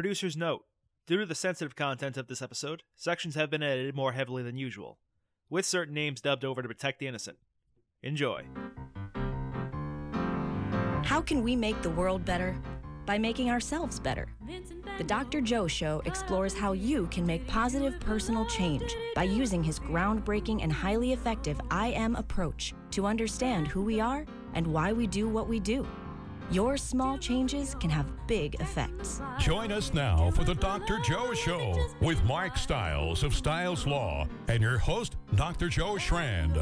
Producer's note Due to the sensitive content of this episode, sections have been edited more heavily than usual, with certain names dubbed over to protect the innocent. Enjoy. How can we make the world better? By making ourselves better. The Dr. Joe Show explores how you can make positive personal change by using his groundbreaking and highly effective I Am approach to understand who we are and why we do what we do. Your small changes can have big effects. Join us now for the Dr. Joe Show with Mark Stiles of Stiles Law and your host, Dr. Joe Shrand.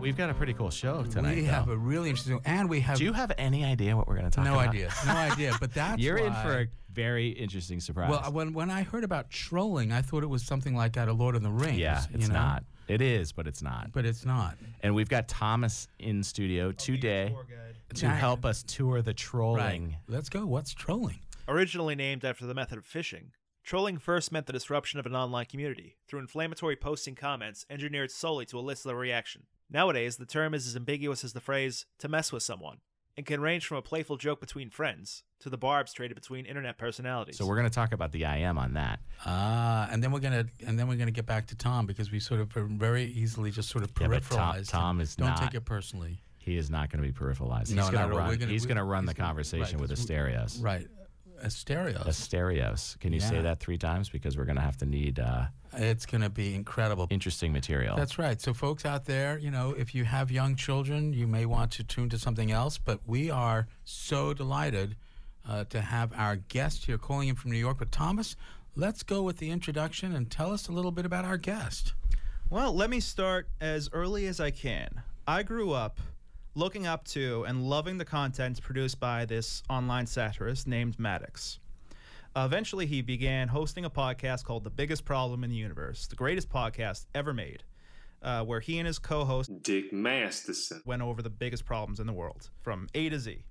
We've got a pretty cool show tonight. we though. have a really interesting, and we have Do you have any idea what we're going to talk no about? No idea, no idea. But that's You're in for a very interesting surprise. Well, when when I heard about trolling, I thought it was something like out of Lord of the Rings. yeah, you it's know? not. It is, but it's not. But it's not. And we've got Thomas in studio today to Right. help us tour the trolling. Right. Let's go. What's trolling? Originally named after the method of fishing, trolling first meant the disruption of an online community through inflammatory posting comments engineered solely to elicit a reaction. Nowadays, the term is as ambiguous as the phrase to mess with someone and can range from a playful joke between friends to the barbs traded between internet personalities. So we're going to talk about the IM on that. Ah, and then we're gonna and then we're gonna get back to Tom because we sort of very easily just sort of Yeah, but Tom- peripheralized. Tom is Don't not- take it personally. He is not going to be peripheralized. No, he's not going to run. Gonna- he's going to run the he's gonna- conversation right, with that's- Asterios. Right. Asterios. Asterios. Can you say that three times because we're going to have to need uh, It's gonna be incredible. interesting material. That's right. So, folks out there, you know, if you have young children, you may want to tune to something else. But we are so delighted uh, to have our guest here calling in from New York. But, Thomas, let's go with the introduction and tell us a little bit about our guest. Well, let me start as early as I can. I grew up looking up to and loving the content produced by this online satirist named Maddox. Uh, eventually, he began hosting a podcast called The Biggest Problem in the Universe, the greatest podcast ever made, uh, where he and his co host Dick Masterson. went over the biggest problems in the world from A to Z.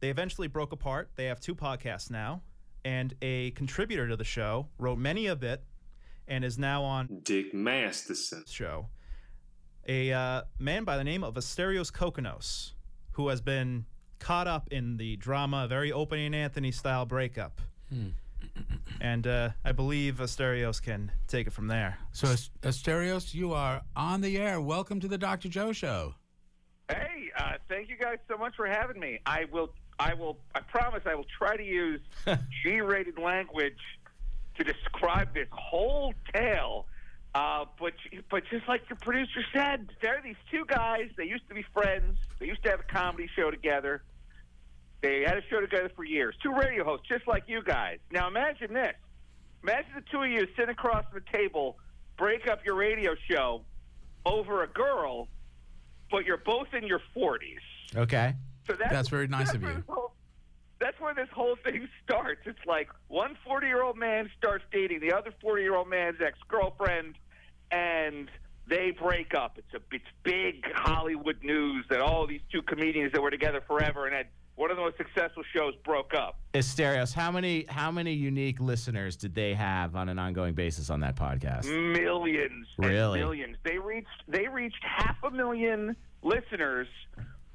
They eventually broke apart. They have two podcasts now, and a contributor to the show wrote many a bit and is now on Dick Masterson. show a uh, man by the name of Asterios Kokkinos, who has been caught up in the drama, very Opie and Anthony style breakup. and uh, I believe Asterios can take it from there. So, Asterios, you are on the air. Welcome to the Dr. Joe Show. Hey, uh, thank you guys so much for having me. I will, I will, I promise I will try to use G-rated language to describe this whole tale. Uh, but, but just like your producer said, there are these two guys. They used to be friends. They used to have a comedy show together. They had a show together for years. Two radio hosts, just like you guys. Now imagine this. Imagine the two of you sitting across the table, break up your radio show over a girl, but you're both in your 40s. okay. So that's, That's very nice that's of you. whole- that's where this whole thing starts. It's like one 40 year old man starts dating the other 40 year old man's ex girlfriend, and they break up. It's a it's big Hollywood news that all these two comedians that were together forever and had one of the most successful shows broke up. Asterios, how many how many unique listeners did they have on an ongoing basis on that podcast? Millions, Really? millions. They reached they reached half a million listeners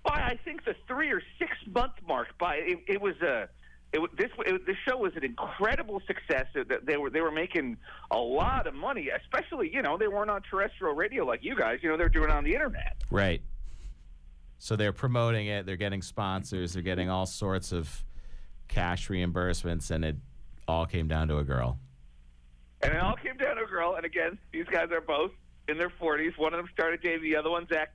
by I think the three or six month mark. By it, it was a. It, this it, this show was an incredible success. That They were they were making a lot of money, especially you know they weren't on terrestrial radio like you guys. You know they're doing it on the internet. Right. So they're promoting it. They're getting sponsors. They're getting all sorts of cash reimbursements, and it all came down to a girl. And it all came down to a girl. And again, these guys are both in their forties. One of them started dating the other one's ex.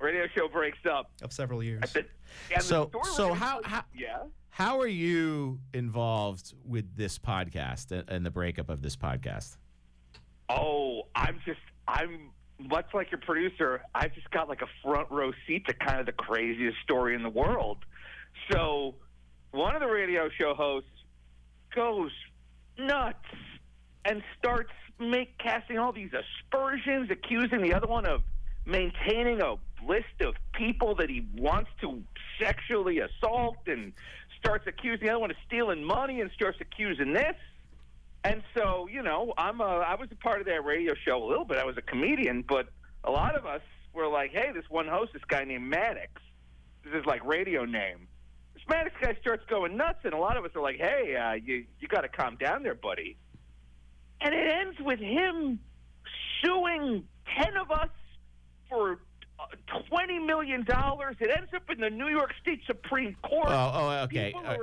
Radio show breaks up. Of several years. And the So- so how- how- yeah. How are you involved with this podcast and, the breakup of this podcast? Oh, I'm just I'm much like your producer. I've just got like a front row seat to kind of the craziest story in the world. So, one of the radio show hosts goes nuts and starts make casting all these aspersions, accusing the other one of maintaining a list of people that he wants to sexually assault, and starts accusing the other one of stealing money, and starts accusing this. And so, you know, I'm a, I was a part of that radio show a little bit. I was a comedian, but a lot of us were like, hey, this one host, this guy named Maddox, this is like radio name. this Maddox guy starts going nuts, and a lot of us are like, "Hey, uh, you you got to calm down there, buddy." And it ends with him suing ten of us for twenty million dollars. It ends up in the New York State Supreme Court. Oh, oh, okay. Uh,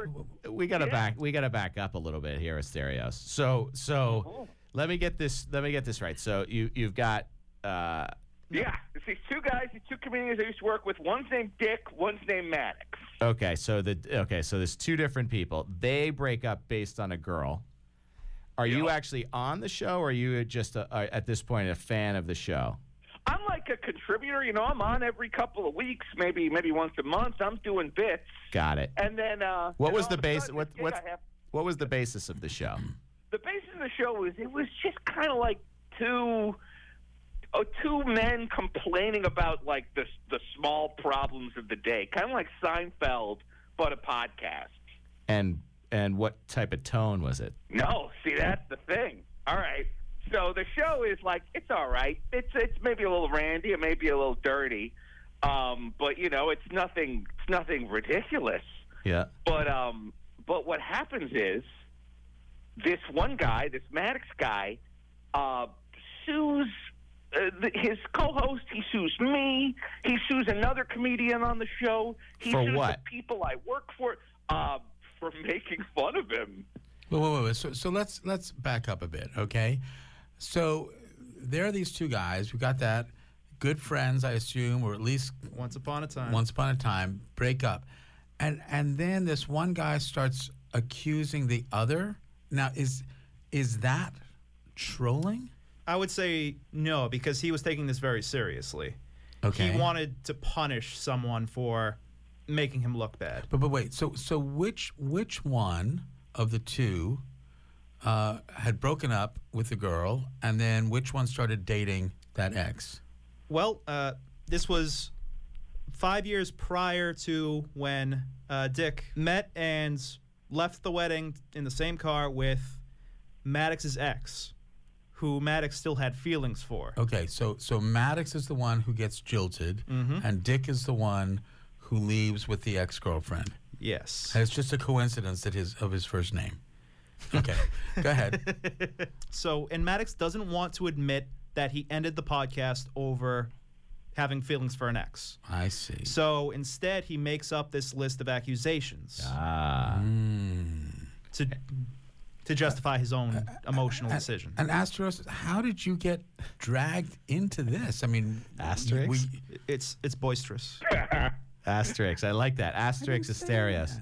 are- we gotta Yeah. back. We gotta back up a little bit here, Asterios. So, so Oh. let me get this. Let me get this right. So you you've got. Uh, Yeah, it's these two guys, these two comedians I used to work with. One's named Dick, one's named Maddox. okay, so the okay, so there's two different people. They break up based on a girl. Are you actually on the show, or are you just a, are, at this point a fan of the show? I'm like a contributor, you know. I'm on every couple of weeks, maybe maybe once a month. I'm doing bits, Got it. and then uh, What and was the base- what- this gig what's- I have- What was the basis of the show? the basis of the show was it was just kind of like two oh, two men complaining about like the the small problems of the day, kind of like Seinfeld, but a podcast. And and what type of tone was it? No, see that's the thing. All right. So the show is like it's all right. It's it's maybe a little randy, it may be a little dirty, um, but you know it's nothing it's nothing ridiculous. Yeah. But um, but what happens is this one guy, this Maddox guy, uh, sues uh, the, his co-host. He sues me. He sues another comedian on the show. He For sues what? the people I work for uh, for making fun of him. Wait, wait, wait, wait. So, so let's let's back up a bit, okay? So there are these two guys. We got that. Good friends, I assume, or at least Once upon a time. once upon a time, break up, and and then this one guy starts accusing the other. Now, is is that trolling? I would say no, because he was taking this very seriously. Okay. He wanted to punish someone for making him look bad. But but wait, so so which which one of the two uh, had broken up with the girl, and then which one started dating that ex? Well, uh, this was five years prior to when uh, Dick met and left the wedding in the same car with Maddox's ex, who Maddox still had feelings for. Okay, so so Maddox is the one who gets jilted, Mm-hmm. and Dick is the one who leaves with the ex girlfriend. Yes. And it's just a coincidence that his of his first name. Okay, go ahead. So, and Maddox doesn't want to admit that he ended the podcast over having feelings for an ex. I see. So instead, he makes up this list of accusations Ah. to to justify his own emotional decision. And Asteros, how did you get dragged into this? I mean, Asterix? we- It's it's boisterous. Asterix. I like that. Asterix Asterios.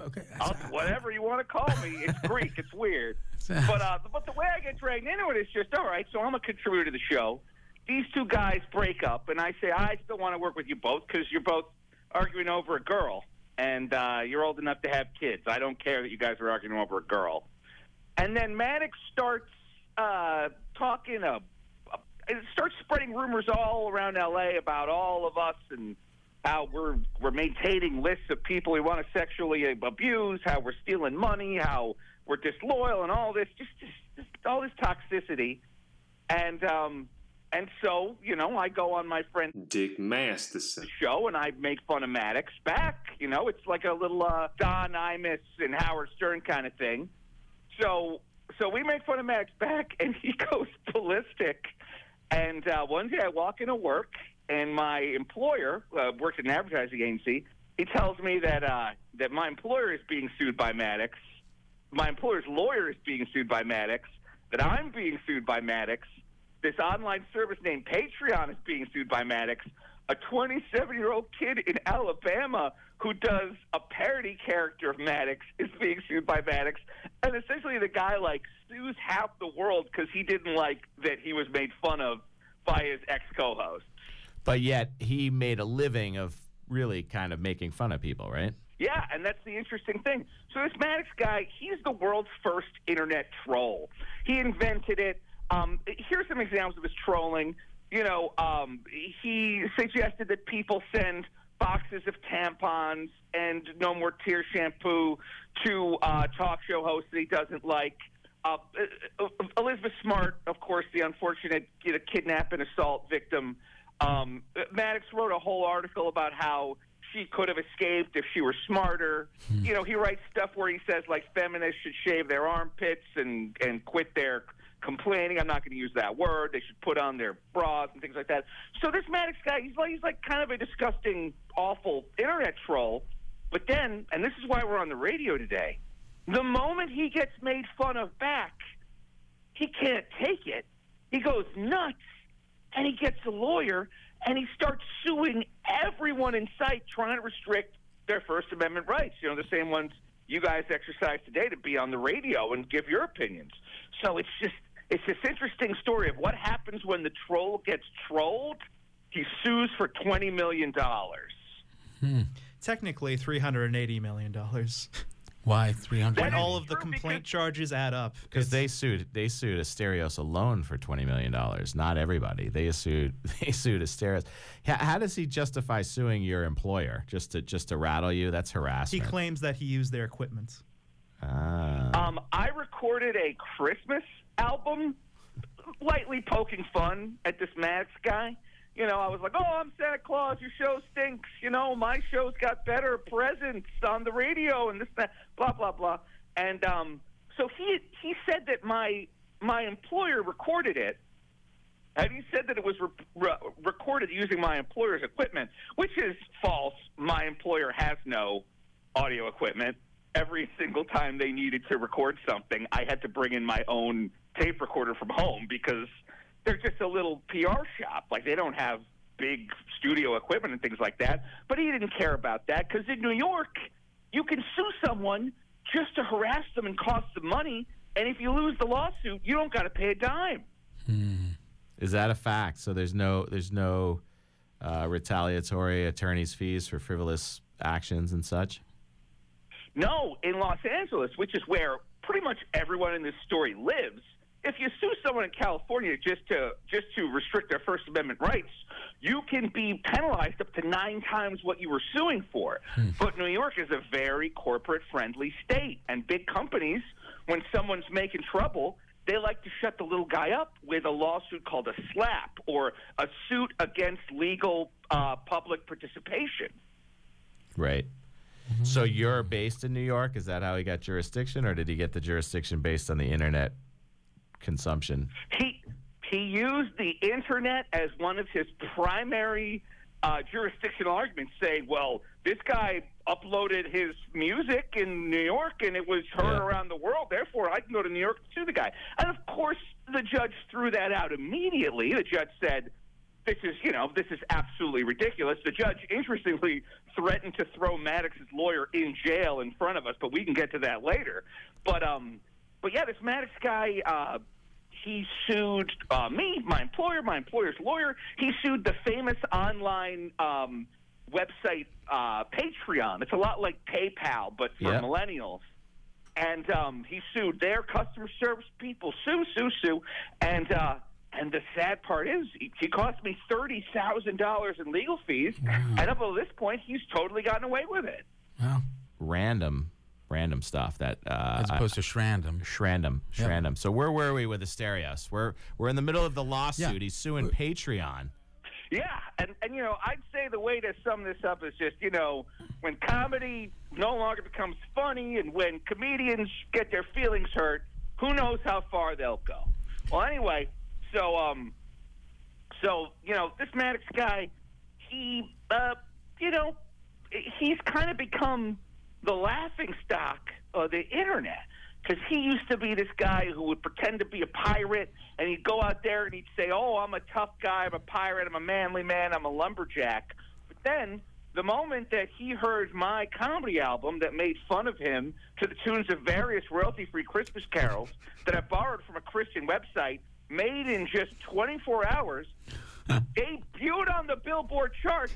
Okay. I'll, whatever you want to call me. It's Greek. It's weird. But uh, but the way I get dragged into it is just all right. So I'm a contributor to the show. These two guys break up, and I say I still want to work with you both because you're both arguing over a girl, and uh, you're old enough to have kids. I don't care that you guys are arguing over a girl. And then Maddox starts uh, talking a, a it starts spreading rumors all around LA about all of us and how we're we're maintaining lists of people we want to sexually abuse, how we're stealing money, how we're disloyal, and all this just just, just all this toxicity. And um and so you know I go on my friend Dick Masterson. show and I make fun of Maddox back. You know, it's like a little uh, Don Imus and Howard Stern kind of thing. So so we make fun of Maddox back, and he goes ballistic. And uh, one day I walk into work, and my employer uh, works at an advertising agency. He tells me that uh, that my employer is being sued by Maddox. My employer's lawyer is being sued by Maddox. That I'm being sued by Maddox. This online service named Patreon is being sued by Maddox. A 27 year old kid in Alabama who does a parody character of Maddox is being sued by Maddox. And essentially, the guy like sues half the world because he didn't like that he was made fun of by his ex co host. But yet he made a living of really kind of making fun of people, right? Yeah, and that's the interesting thing. So this Maddox guy, he's the world's first internet troll. He invented it. Um, here's some examples of his trolling. You know, um, he suggested that people send boxes of tampons and no more tear shampoo to uh, talk show hosts that he doesn't like. Uh, uh, Elizabeth Smart, of course, the unfortunate you know, kidnap and assault victim. Um, Maddox wrote a whole article about how she could have escaped if she were smarter. You know, he writes stuff where he says like feminists should shave their armpits and and quit their complaining. I'm not going to use that word. They should put on their bras and things like that. So this Maddox guy, he's like he's like kind of a disgusting, awful internet troll. But then, and this is why we're on the radio today. The moment he gets made fun of back, he can't take it. He goes nuts, and he gets a lawyer, and he starts suing everyone in sight, trying to restrict their First Amendment rights. You know, the same ones you guys exercise today to be on the radio and give your opinions. So it's just it's this interesting story of what happens when the troll gets trolled. He sues for twenty million dollars. Hmm. Technically, three hundred and eighty million dollars. Why 300? When all of the complaint because- charges add up, Because they sued they sued Asterios alone for twenty million dollars. Not everybody. They sued they sued Asterios. How, how does he justify suing your employer just to just to rattle you? That's harassment. he claims that he used their equipment. Ah. Um, I recorded a Christmas album, lightly poking fun at this Maddox guy. You know, I was like, "Oh, I'm Santa Claus. Your show stinks. You know, my show's got better presents on the radio and this, that, blah, blah, blah." And um, so he he said that my my employer recorded it, and he said that it was re- re- recorded using my employer's equipment, which is false. My employer has no audio equipment. Every single time they needed to record something, I had to bring in my own tape recorder from home because they're just a little PR shop. Like they don't have big studio equipment and things like that. But he didn't care about that because in New York, you can sue someone just to harass them and cost them money. And if you lose the lawsuit, you don't got to pay a dime. Is that a fact? So there's no there's no uh, retaliatory attorney's fees for frivolous actions and such. No, in Los Angeles, which is where pretty much everyone in this story lives. If you sue someone in California just to just to restrict their First Amendment rights, you can be penalized up to nine times what you were suing for. But New York is a very corporate friendly state, and big companies, when someone's making trouble, they like to shut the little guy up with a lawsuit called a slap or a suit against legal uh, public participation. Right. So you're based in New York. Is that how he got jurisdiction, or did he get the jurisdiction based on the internet consumption? he he used the internet as one of his primary uh, jurisdictional arguments, saying, "Well, this guy uploaded his music in New York and it was heard Yeah. around the world. Therefore, I can go to New York to sue the guy." And of course, the judge threw that out immediately. The judge said. This is, you know, this is absolutely ridiculous. The judge, interestingly, threatened to throw Maddox's lawyer in jail in front of us, but we can get to that later. But, um, but yeah, this Maddox guy, uh, he sued uh, me, my employer, my employer's lawyer. He sued the famous online um, website uh, Patreon. It's a lot like PayPal, but for Yeah. millennials. And um, he sued their customer service people. Sue, sue, sue. And uh, and the sad part is, he, cost me thirty thousand dollars in legal fees. And up until this point, he's totally gotten away with it. Well, Random, random stuff that uh, as opposed to Shrandom. Shrandom, Yeah. Shrandom. So where were we with Asterios? We're we're in the middle of the lawsuit. Yeah. He's suing Patreon. Yeah, and and you know, I'd say the way to sum this up is just you know, when comedy no longer becomes funny, and when comedians get their feelings hurt, who knows how far they'll go. Well, anyway, so um, so you know, this Maddox guy, he uh, you know, he's kind of become the laughing stock of the internet. Because he used to be this guy who would pretend to be a pirate, and he'd go out there and he'd say, "Oh, I'm a tough guy. I'm a pirate. I'm a manly man. I'm a lumberjack." But then, the moment that he heard my comedy album that made fun of him to the tunes of various royalty-free Christmas carols that I borrowed from a Christian website, made in just 24 hours, debuted on the Billboard charts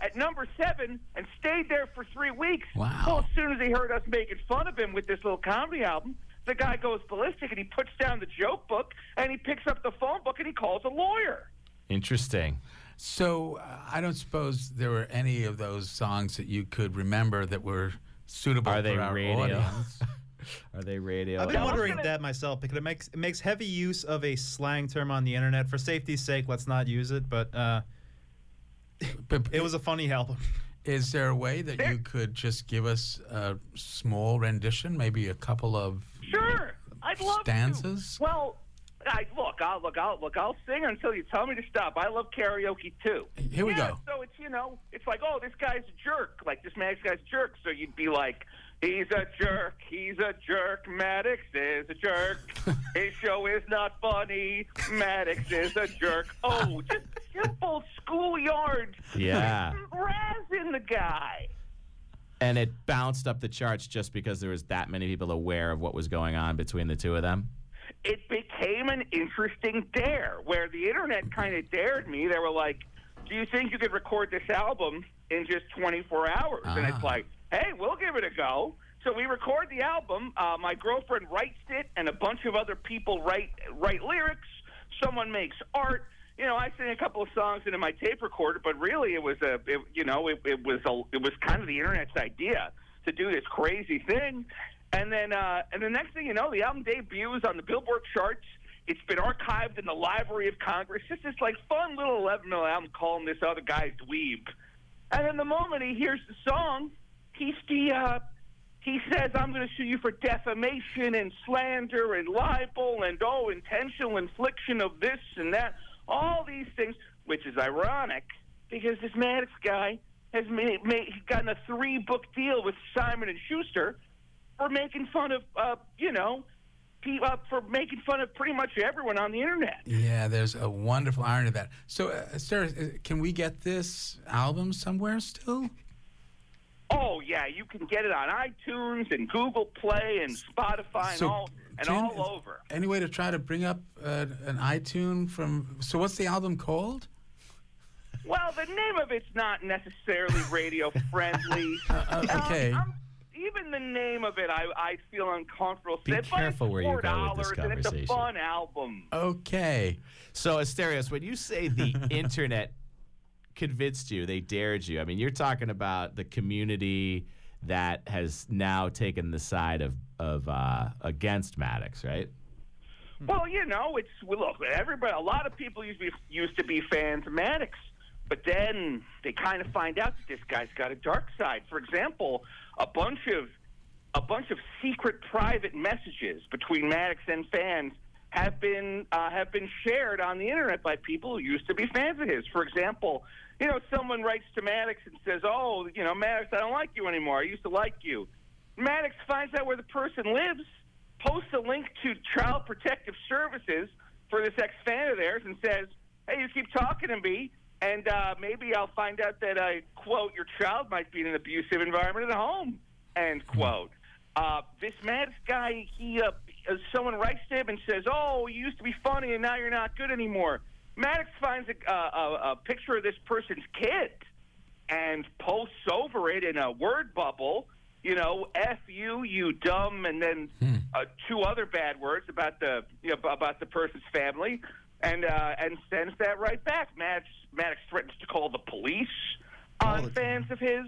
at number seven and stayed there for three weeks. Wow. Well, as soon as he heard us making fun of him with this little comedy album, the guy goes ballistic and he puts down the joke book and he picks up the phone book and he calls a lawyer. Interesting. So uh, I don't suppose there were any of those songs that you could remember that were suitable Are for our radio? audience. Are they radio? I've been Yeah, wondering gonna- that myself because it makes it makes heavy use of a slang term on the internet. For safety's sake, let's not use it. But uh, But it was a funny album. Is there a way that you could just give us a small rendition, maybe a couple of Sure, I'd love stanzas? To. Well, I, look, I'll look, I'll look, I'll sing until you tell me to stop. I love karaoke too. Here we yeah, go. So it's you know, it's like, oh, this guy's a jerk. Like this Maddox guy's a jerk. So you'd be like, he's a jerk. He's a jerk. Maddox is a jerk. His show is not funny. Maddox is a jerk. Oh, just simple schoolyard. Yeah. razzing the guy. And it bounced up the charts just because there was that many people aware of what was going on between the two of them. it became an interesting dare where the internet kind of dared me. They were like, Do you think you could record this album in just 24 hours? And it's Ah. like, Hey, we'll give it a go. So we record the album. Uh, my girlfriend writes it, and a bunch of other people write write lyrics. Someone makes art. You know, I sing a couple of songs into my tape recorder, but really, it was a, it, you know, it, it was a, it was kind of the internet's idea to do this crazy thing. And then, uh, and the next thing you know, the album debuts on the Billboard charts. It's been archived in the Library of Congress. Just this like fun little 11 minute album calling this other guy dweeb. And then the moment he hears the song, he's the uh, he says, "I'm going to sue you for defamation and slander and libel and oh, intentional infliction of this and that, all these things." Which is ironic because this Maddox guy has made, made gotten a three book deal with Simon and Schuster for making fun of, uh, you know, pe- uh, for making fun of pretty much everyone on the internet. Yeah, there's a wonderful irony to that. So, uh, Sarah, uh, can we get this album somewhere still? Oh yeah, you can get it on iTunes and Google Play and Spotify and So, all and Jen, all over. Any way to try to bring up uh, an iTunes from? So, what's the album called? Well, the name of it's not necessarily radio friendly. Uh, okay. Um, even the name of it, I, I feel uncomfortable. Be saying, careful it's where you $4 go with this and it's a conversation. fun album. Okay. So, Asterios, when you say the internet convinced you, they dared you, I mean, you're talking about the community that has now taken the side of, of uh, against Maddox, right? Well, you know, it's well, look. Everybody, a lot of people used to be, used to be fans of Maddox, but then they kind of find out that this guy's got a dark side. For example, a bunch of a bunch of secret, private messages between Maddox and fans have been uh, have been shared on the internet by people who used to be fans of his. For example, you know, someone writes to Maddox and says, "Oh, you know, Maddox, I don't like you anymore. I used to like you." Maddox finds out where the person lives, posts a link to Child Protective Services for this ex fan of theirs, and says, "Hey, you keep talking to me, and uh, maybe I'll find out that I quote your child might be in an abusive environment at home." End quote. Uh, this Maddox guy, he uh, someone writes to him and says, "Oh, you used to be funny, and now you're not good anymore." Maddox finds a, a, a picture of this person's kid and posts over it in a word bubble, you know, "f you, you dumb," and then uh, two other bad words about the you know, about the person's family, and uh, and sends that right back. Maddox, Maddox threatens to call the police on fans of his.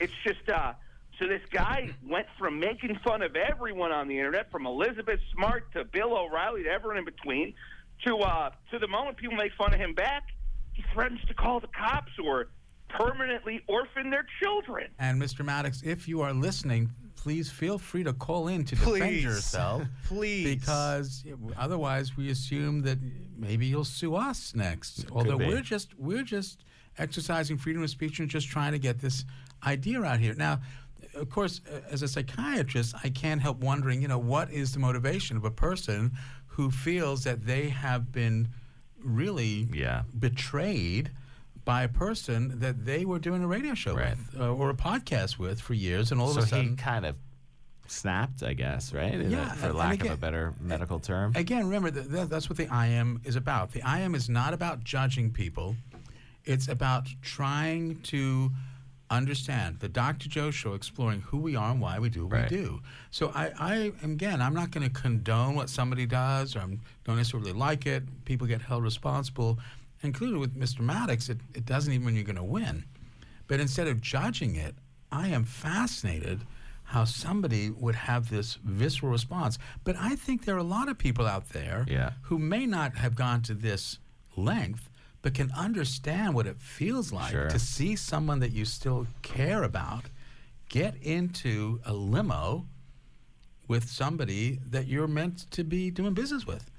It's just uh, so this guy went from making fun of everyone on the internet, from Elizabeth Smart to Bill O'Reilly to everyone in between, to uh, to the moment people make fun of him back, he threatens to call the cops or permanently orphan their children. And Mr. Maddox, if you are listening, please feel free to call in to defend Please. yourself. Please. Because otherwise, we assume that maybe you'll sue us next. Although be. we're just we're just exercising freedom of speech and just trying to get this idea out here. Now, of course, uh, as a psychiatrist, I can't help wondering, you know, what is the motivation of a person who feels that they have been really Yeah. betrayed by a person that they were doing a radio show Right. with uh, or a podcast with for years, and all so of a sudden he kind of snapped, I guess, right? Is Yeah, for lack and of a better medical term. again, remember that, that that's what the IM is about. The IM is not about judging people; it's about trying to understand the Dr. Joe Show, exploring who we are and why we do what Right. we do. So I, I again, I'm not going to condone what somebody does, or I don't necessarily like it. People get held responsible, including with Mr. Maddox. It, it doesn't even mean you're going to win. But instead of judging it, I am fascinated how somebody would have this visceral response. But I think there are a lot of people out there Yeah. who may not have gone to this length, but can understand what it feels like Sure. to see someone that you still care about get into a limo with somebody that you're meant to be doing business with.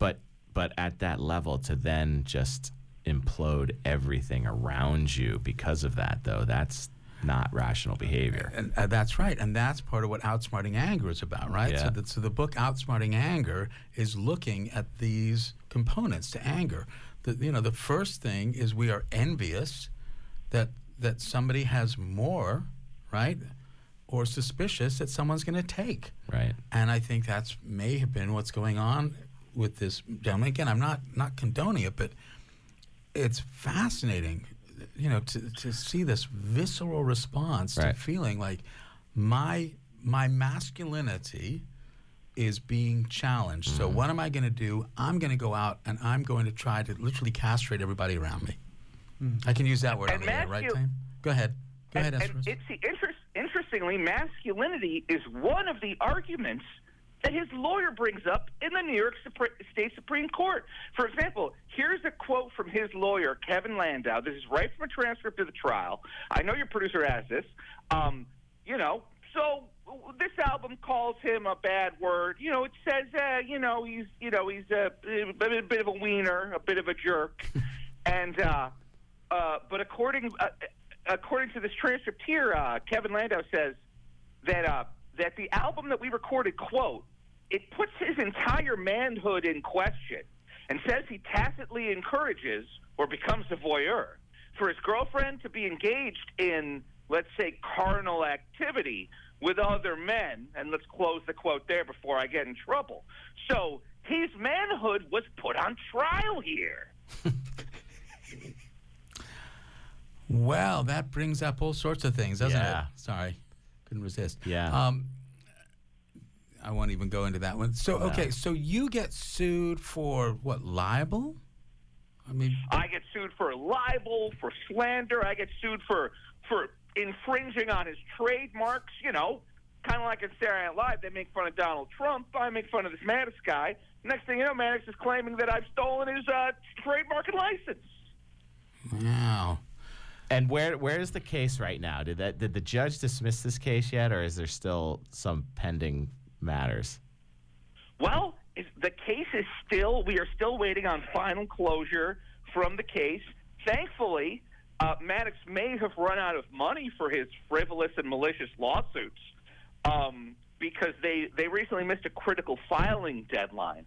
But but at that level to then just implode everything around you because of that though, that's not rational behavior. And uh, that's right, and that's part of what outsmarting anger is about, right? So, Yeah. the, so the book outsmarting anger is looking at these components to anger. The, you know, the first thing is we are envious that that somebody has more, right, or suspicious that someone's going to take. Right. And I think that's may have been what's going on with this gentleman. Again, I'm not not condoning it, but it's fascinating, you know, to, to see this visceral response to feeling like my my masculinity is being challenged. So Mm-hmm. what am I going to do? I'm going to go out and I'm going to try to literally castrate everybody around me. I can use that word And on the air, right, mascu- Tim? Go ahead. Go and, ahead, and it's the interest, interestingly, masculinity is one of the arguments that his lawyer brings up in the New York Supre- State Supreme Court. For example, here's a quote from his lawyer, Kevin Landau. This is right from a transcript of the trial. I know your producer has this. Um, you know, so this album calls him a bad word. You know, it says, uh, you know, he's, you know, he's a, a bit of a wiener, a bit of a jerk, and. uh uh, but according uh, according to this transcript here, uh, Kevin Landau says that uh, that the album that we recorded, quote, it puts his entire manhood in question, and says he tacitly encourages or becomes a voyeur for his girlfriend to be engaged in, let's say, carnal activity with other men. And let's close the quote there before I get in trouble. So his manhood was put on trial here. Well, that brings up all sorts of things, doesn't Yeah. it? Sorry, couldn't resist. Yeah. Um, I won't even go into that one. So, No. okay, so you get sued for what? Libel? I mean, I get sued for libel, for slander. I get sued for for infringing on his trademarks. You know, kind of like in Saturday Night Live, they make fun of Donald Trump. I make fun of this Maddox guy. Next thing you know, Maddox is claiming that I've stolen his uh, trademark and license. wow. And where where is the case right now? Did that did the judge dismiss this case yet, or is there still some pending matters? Well, is- the case is still, we are still waiting on final closure from the case. Thankfully, uh, Maddox may have run out of money for his frivolous and malicious lawsuits um, because they, they recently missed a critical filing deadline.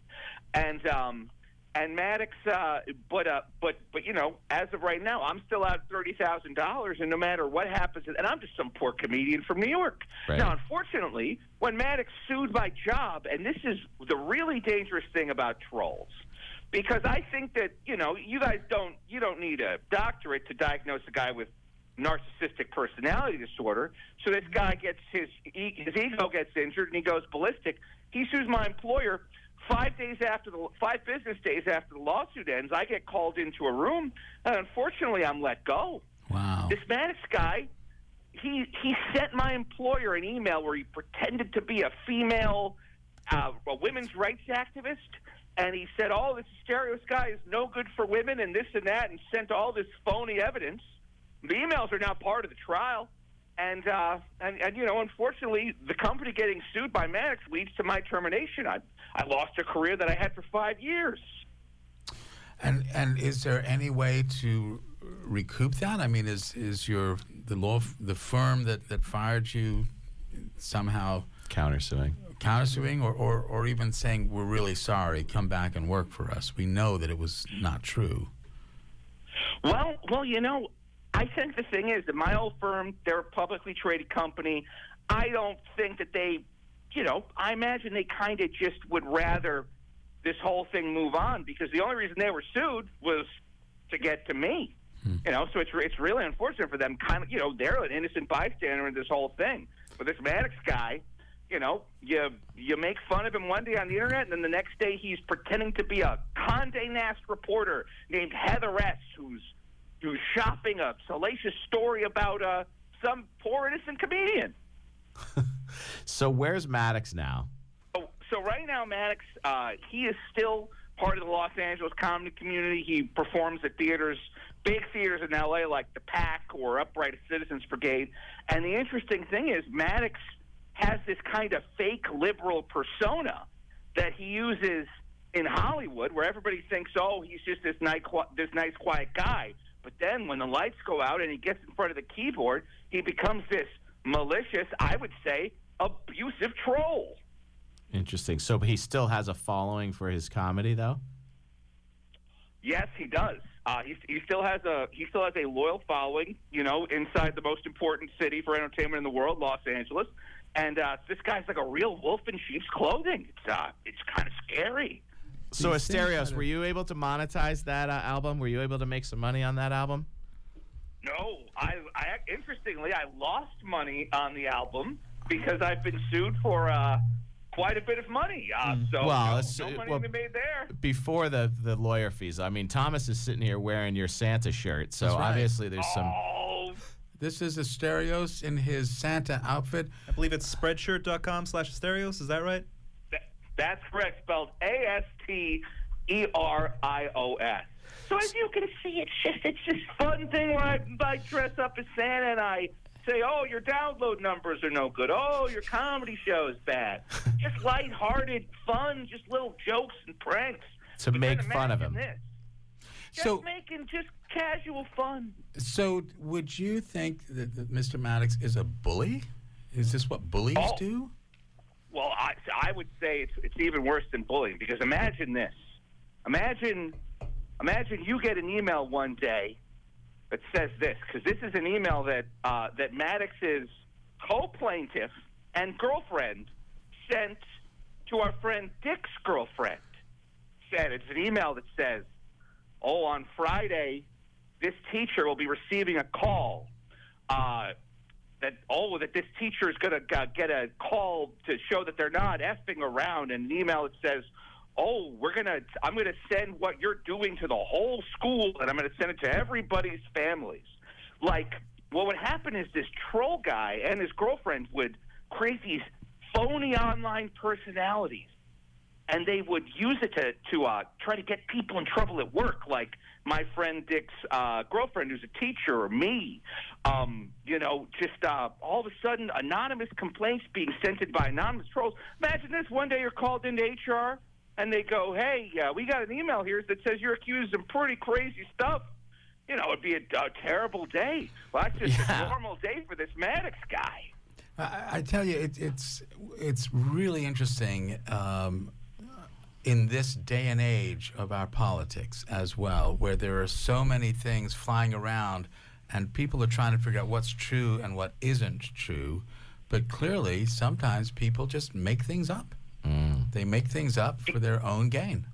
And, um, and Maddox, uh, but uh, but but you know, as of right now, I'm still out thirty thousand dollars, and no matter what happens, and I'm just some poor comedian from New York. Right. Now, unfortunately, when Maddox sued my job, and this is the really dangerous thing about trolls, because I think that you know, you guys don't you don't need a doctorate to diagnose a guy with narcissistic personality disorder. So this guy gets his his ego gets injured, and he goes ballistic. He sues my employer. Five days after the five business days after the lawsuit ends, I get called into a room, and unfortunately, I'm let go. Wow. This Maddox guy, he he sent my employer an email where he pretended to be a female, uh, a women's rights activist, and he said, "Oh, this Asterios guy is no good for women, and this and that," and sent all this phony evidence. The emails are now part of the trial, and uh, and and you know, unfortunately, the company getting sued by Maddox leads to my termination. I I lost a career that I had for five years. And and is there any way to recoup that? I mean, is is your the law the firm that that fired you somehow Countersuing. Countersuing or, or or even saying we're really sorry, come back and work for us? We know that it was not true. Well, well, you know, I think the thing is that my old firm, they're a publicly traded company. I don't think that they, you know, I imagine they kind of just would rather this whole thing move on because the only reason they were sued was to get to me. Hmm. You know, so it's it's really unfortunate for them. Kind of, you know, they're an innocent bystander in this whole thing. But this Maddox guy, you know, you you make fun of him one day on the internet, and then the next day he's pretending to be a Condé Nast reporter named Heather S, who's who's shopping a salacious story about uh, some poor innocent comedian. So where's Maddox now? So, so right now, Maddox, uh, he is still part of the Los Angeles comedy community. He performs at theaters, big theaters in LA like the Pack or Upright Citizens Brigade. And the interesting thing is, Maddox has this kind of fake liberal persona that he uses in Hollywood, where everybody thinks, oh, he's just this nice, this nice, quiet guy. But then when the lights go out and he gets in front of the keyboard, he becomes this malicious, I would say, abusive troll. Interesting. So he still has a following for his comedy, though. Yes, he does. Uh, he, he still has a he still has a loyal following, you know, inside the most important city for entertainment in the world, Los Angeles. And uh, this guy's like a real wolf in sheep's clothing. It's uh, it's kind of scary. So, Asterios, were you able to monetize that uh, album? Were you able to make some money on that album? No, I, I interestingly I lost money on the album because I've been sued for uh, quite a bit of money. Uh, so Well, no, it's- no money well, to be made there. Before the the lawyer fees, I mean, Thomas is sitting here wearing your Santa shirt, so right. obviously there's some. This is Asterios in his Santa outfit. I believe it's spreadshirt.com slash asterios. Is that right? that, that's correct. Spelled A S T E R I O S. So as you can see, it's just it's just fun thing where I, I dress up as Santa and I say, "Oh, your download numbers are no good. Oh, your comedy show is bad." just lighthearted, fun, just little jokes and pranks To But make fun of him. This. Just So- making just casual fun. So, would you think that, that Mr. Maddox is a bully? Is this what bullies Oh. do? Well, I, I would say it's, it's even worse than bullying because imagine this. Imagine, imagine you get an email one day that says this because this is an email that uh, that Maddox's co-plaintiff and girlfriend sent to our friend Dick's girlfriend. Said it's an email that says, "Oh, on Friday, this teacher will be receiving a call." Uh, that oh that this teacher is going to uh, get a call to show that they're not effing around and an email that says oh we're going to i'm going to send what you're doing to the whole school and i'm going to send it to everybody's families like what would happen is this troll guy and his girlfriend would these phony online personalities and they would use it to to uh, try to get people in trouble at work, like my friend Dick's uh, girlfriend, who's a teacher, or me. Um, you know, just uh, all of a sudden, anonymous complaints being sent in by anonymous trolls. Imagine this: one day you're called into HR, and they go, "Hey, uh, we got an email here that says you're accused of pretty crazy stuff." You know, it'd be a, a terrible day. Well, that's just Yeah. a normal day for this Maddox guy. I, I tell you, it, it's it's really interesting um, in this day and age of our politics as well, where there are so many things flying around, and people are trying to figure out what's true and what isn't true. But clearly, sometimes people just make things up. Mm. They make things up for their own gain.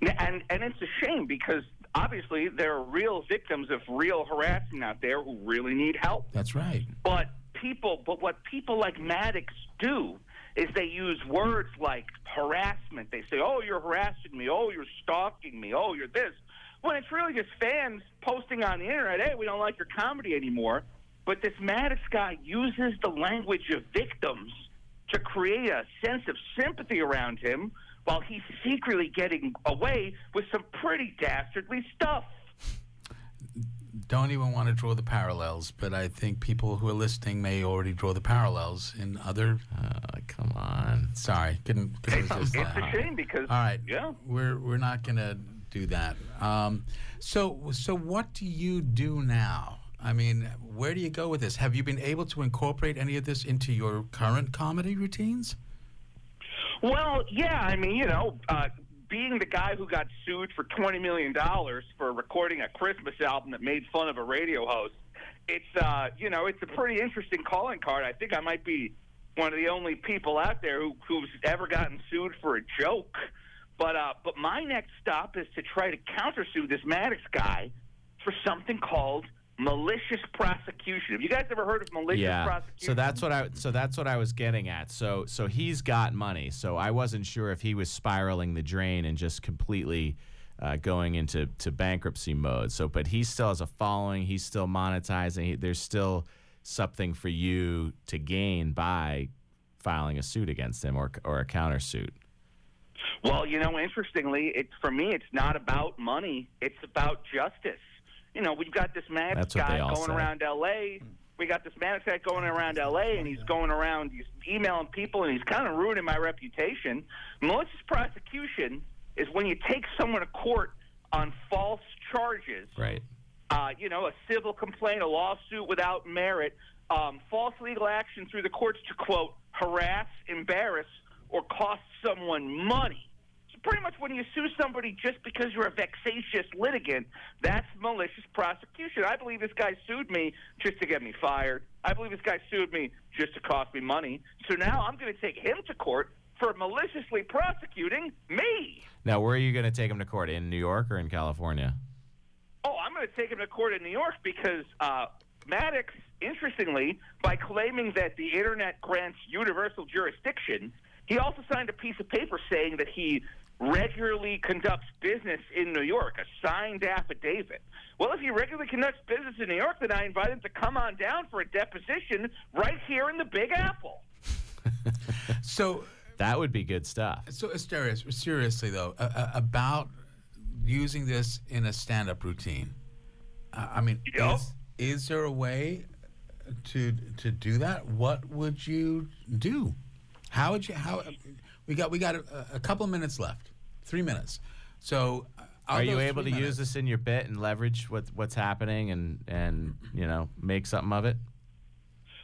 And and it's a shame because obviously there are real victims of real harassment out there who really need help. That's right. But people, but what people like Maddox do is they use words like harassment. They say, "Oh, you're harassing me. Oh, you're stalking me. Oh, you're this." When it's really just fans posting on the internet, "Hey, we don't like your comedy anymore." But this Maddox guy uses the language of victims to create a sense of sympathy around him while he's secretly getting away with some pretty dastardly stuff. Don't even want to draw the parallels, but I think people who are listening may already draw the parallels in other. Uh. Sorry, couldn't. couldn't It's, resist it's that. a shame because All right. yeah. We're we're not gonna do that. Um, so so what do you do now? I mean, where do you go with this? Have you been able to incorporate any of this into your current comedy routines? Well, yeah, I mean, you know, uh, being the guy who got sued for twenty million dollars for recording a Christmas album that made fun of a radio host, it's uh, you know, it's a pretty interesting calling card. I think I might be one of the only people out there who, who's ever gotten sued for a joke. But uh, but my next stop is to try to countersue this Maddox guy for something called malicious prosecution. Have you guys ever heard of malicious yeah. prosecution? So that's what I so that's what I was getting at. So so he's got money. So I wasn't sure if he was spiraling the drain and just completely uh, going into to bankruptcy mode. So but he still has a following. He's still monetizing. He, there's still something for you to gain by filing a suit against him or or a countersuit. Well, you know, interestingly, it for me, it's not about money. It's about justice. You know, we've got this mad guy going say. around L.A. We got this mad guy going around L.A. and he's going around, he's emailing people, and he's kind of ruining my reputation. Malicious prosecution is when you take someone to court on false charges Right. Uh, you know, a civil complaint, a lawsuit without merit, um, false legal action through the courts to quote harass, embarrass, or cost someone money. So pretty much when you sue somebody just because you're a vexatious litigant, that's malicious prosecution. I believe this guy sued me just to get me fired. I believe this guy sued me just to cost me money. So now I'm going to take him to court for maliciously prosecuting me. Now, where are you going to take him to court? In New York or in California? Oh, I'm going to take him to court in New York because uh, Maddox, interestingly, by claiming that the internet grants universal jurisdiction, he also signed a piece of paper saying that he regularly conducts business in New York, a signed affidavit. Well, if he regularly conducts business in New York, then I invite him to come on down for a deposition right here in the Big Apple. So, That would be good stuff. so Asterios, seriously though, uh, uh, about using this in a stand-up routine. Uh, I mean, Yep. is, is there a way to to do that? What would you do? How would you? How we got we got a, a couple of minutes left, three minutes. So, uh, Are you able to three use this in your bit and leverage what, what's happening and, and, you know, make something of it?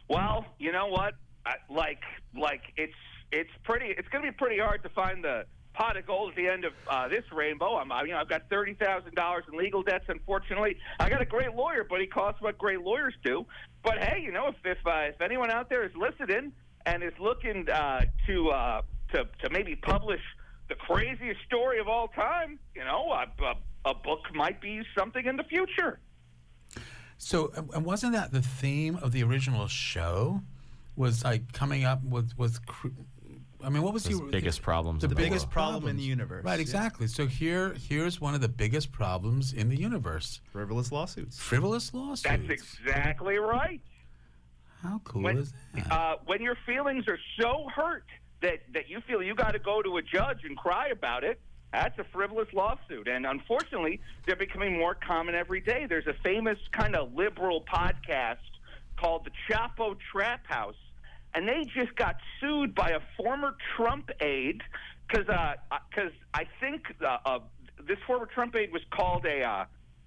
Well, you know what? I, like, like it's it's pretty. It's going to be pretty hard to find the pot of gold at the end of uh, this rainbow. I'm, I, you know, I've got thirty thousand dollars in legal debts. Unfortunately, I got a great lawyer, but he costs what great lawyers do. But hey, you know, if if uh, if anyone out there is listening and is looking uh, to uh, to to maybe publish the craziest story of all time, you know, a, a, a book might be something in the future. So, and- and wasn't that the theme of the original show? Was like coming up with with. Cr- I mean, what was Those the biggest problems The the biggest world. problem in the universe. Right, Yeah. exactly. So here, here's one of the biggest problems in the universe: Frivolous lawsuits. frivolous lawsuits. That's exactly right. How cool when, is that? uh, when your feelings are so hurt that, that you feel you got to go to a judge and cry about it, that's a frivolous lawsuit. And unfortunately, they're becoming more common every day. There's a famous kind of liberal podcast called the Chapo Trap House, and they just got sued by a former Trump aide because uh, cause I think uh, uh, this former Trump aide was called a uh,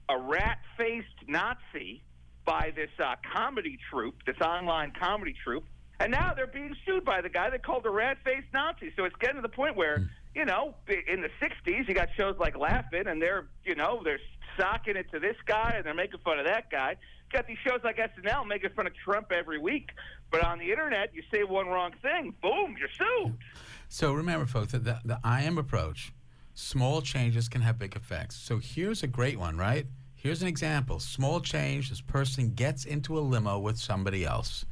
a rat-faced Nazi by this uh, comedy troupe, this online comedy troupe, and now they're being sued by the guy they called a rat-faced Nazi. So it's getting to the point where, you know, in the '60s, you got shows like Laugh-In, and they're, you know, they're socking it to this guy and they're making fun of that guy. Got these shows like SNL making fun of Trump every week, but on the internet, you say one wrong thing, boom, you're sued. So remember, folks, that the, the I am approach, small changes can have big effects. So here's a great one, right? Here's an example. Small change, this person gets into a limo with somebody else.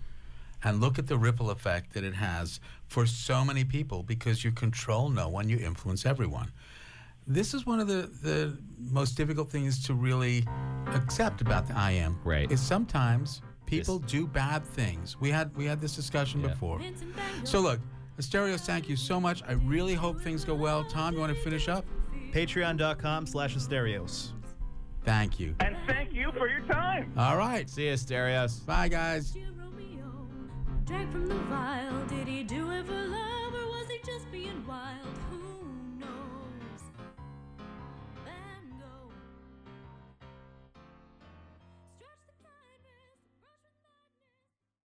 And look at the ripple effect that it has for so many people because you control no one, you influence everyone. This is one of the, the most difficult things to really accept about the I am. Right. Is sometimes people do bad things. We had we had this discussion Yeah. before. So look, Asterios, thank you so much. I really hope things go well. Tom, you want to finish up? Patreon.com slash Asterios. Thank you. And thank you for your time. All right. See you, Stereos. Bye, guys. Drag from the vial, did he do it for love or was he just being wild? Who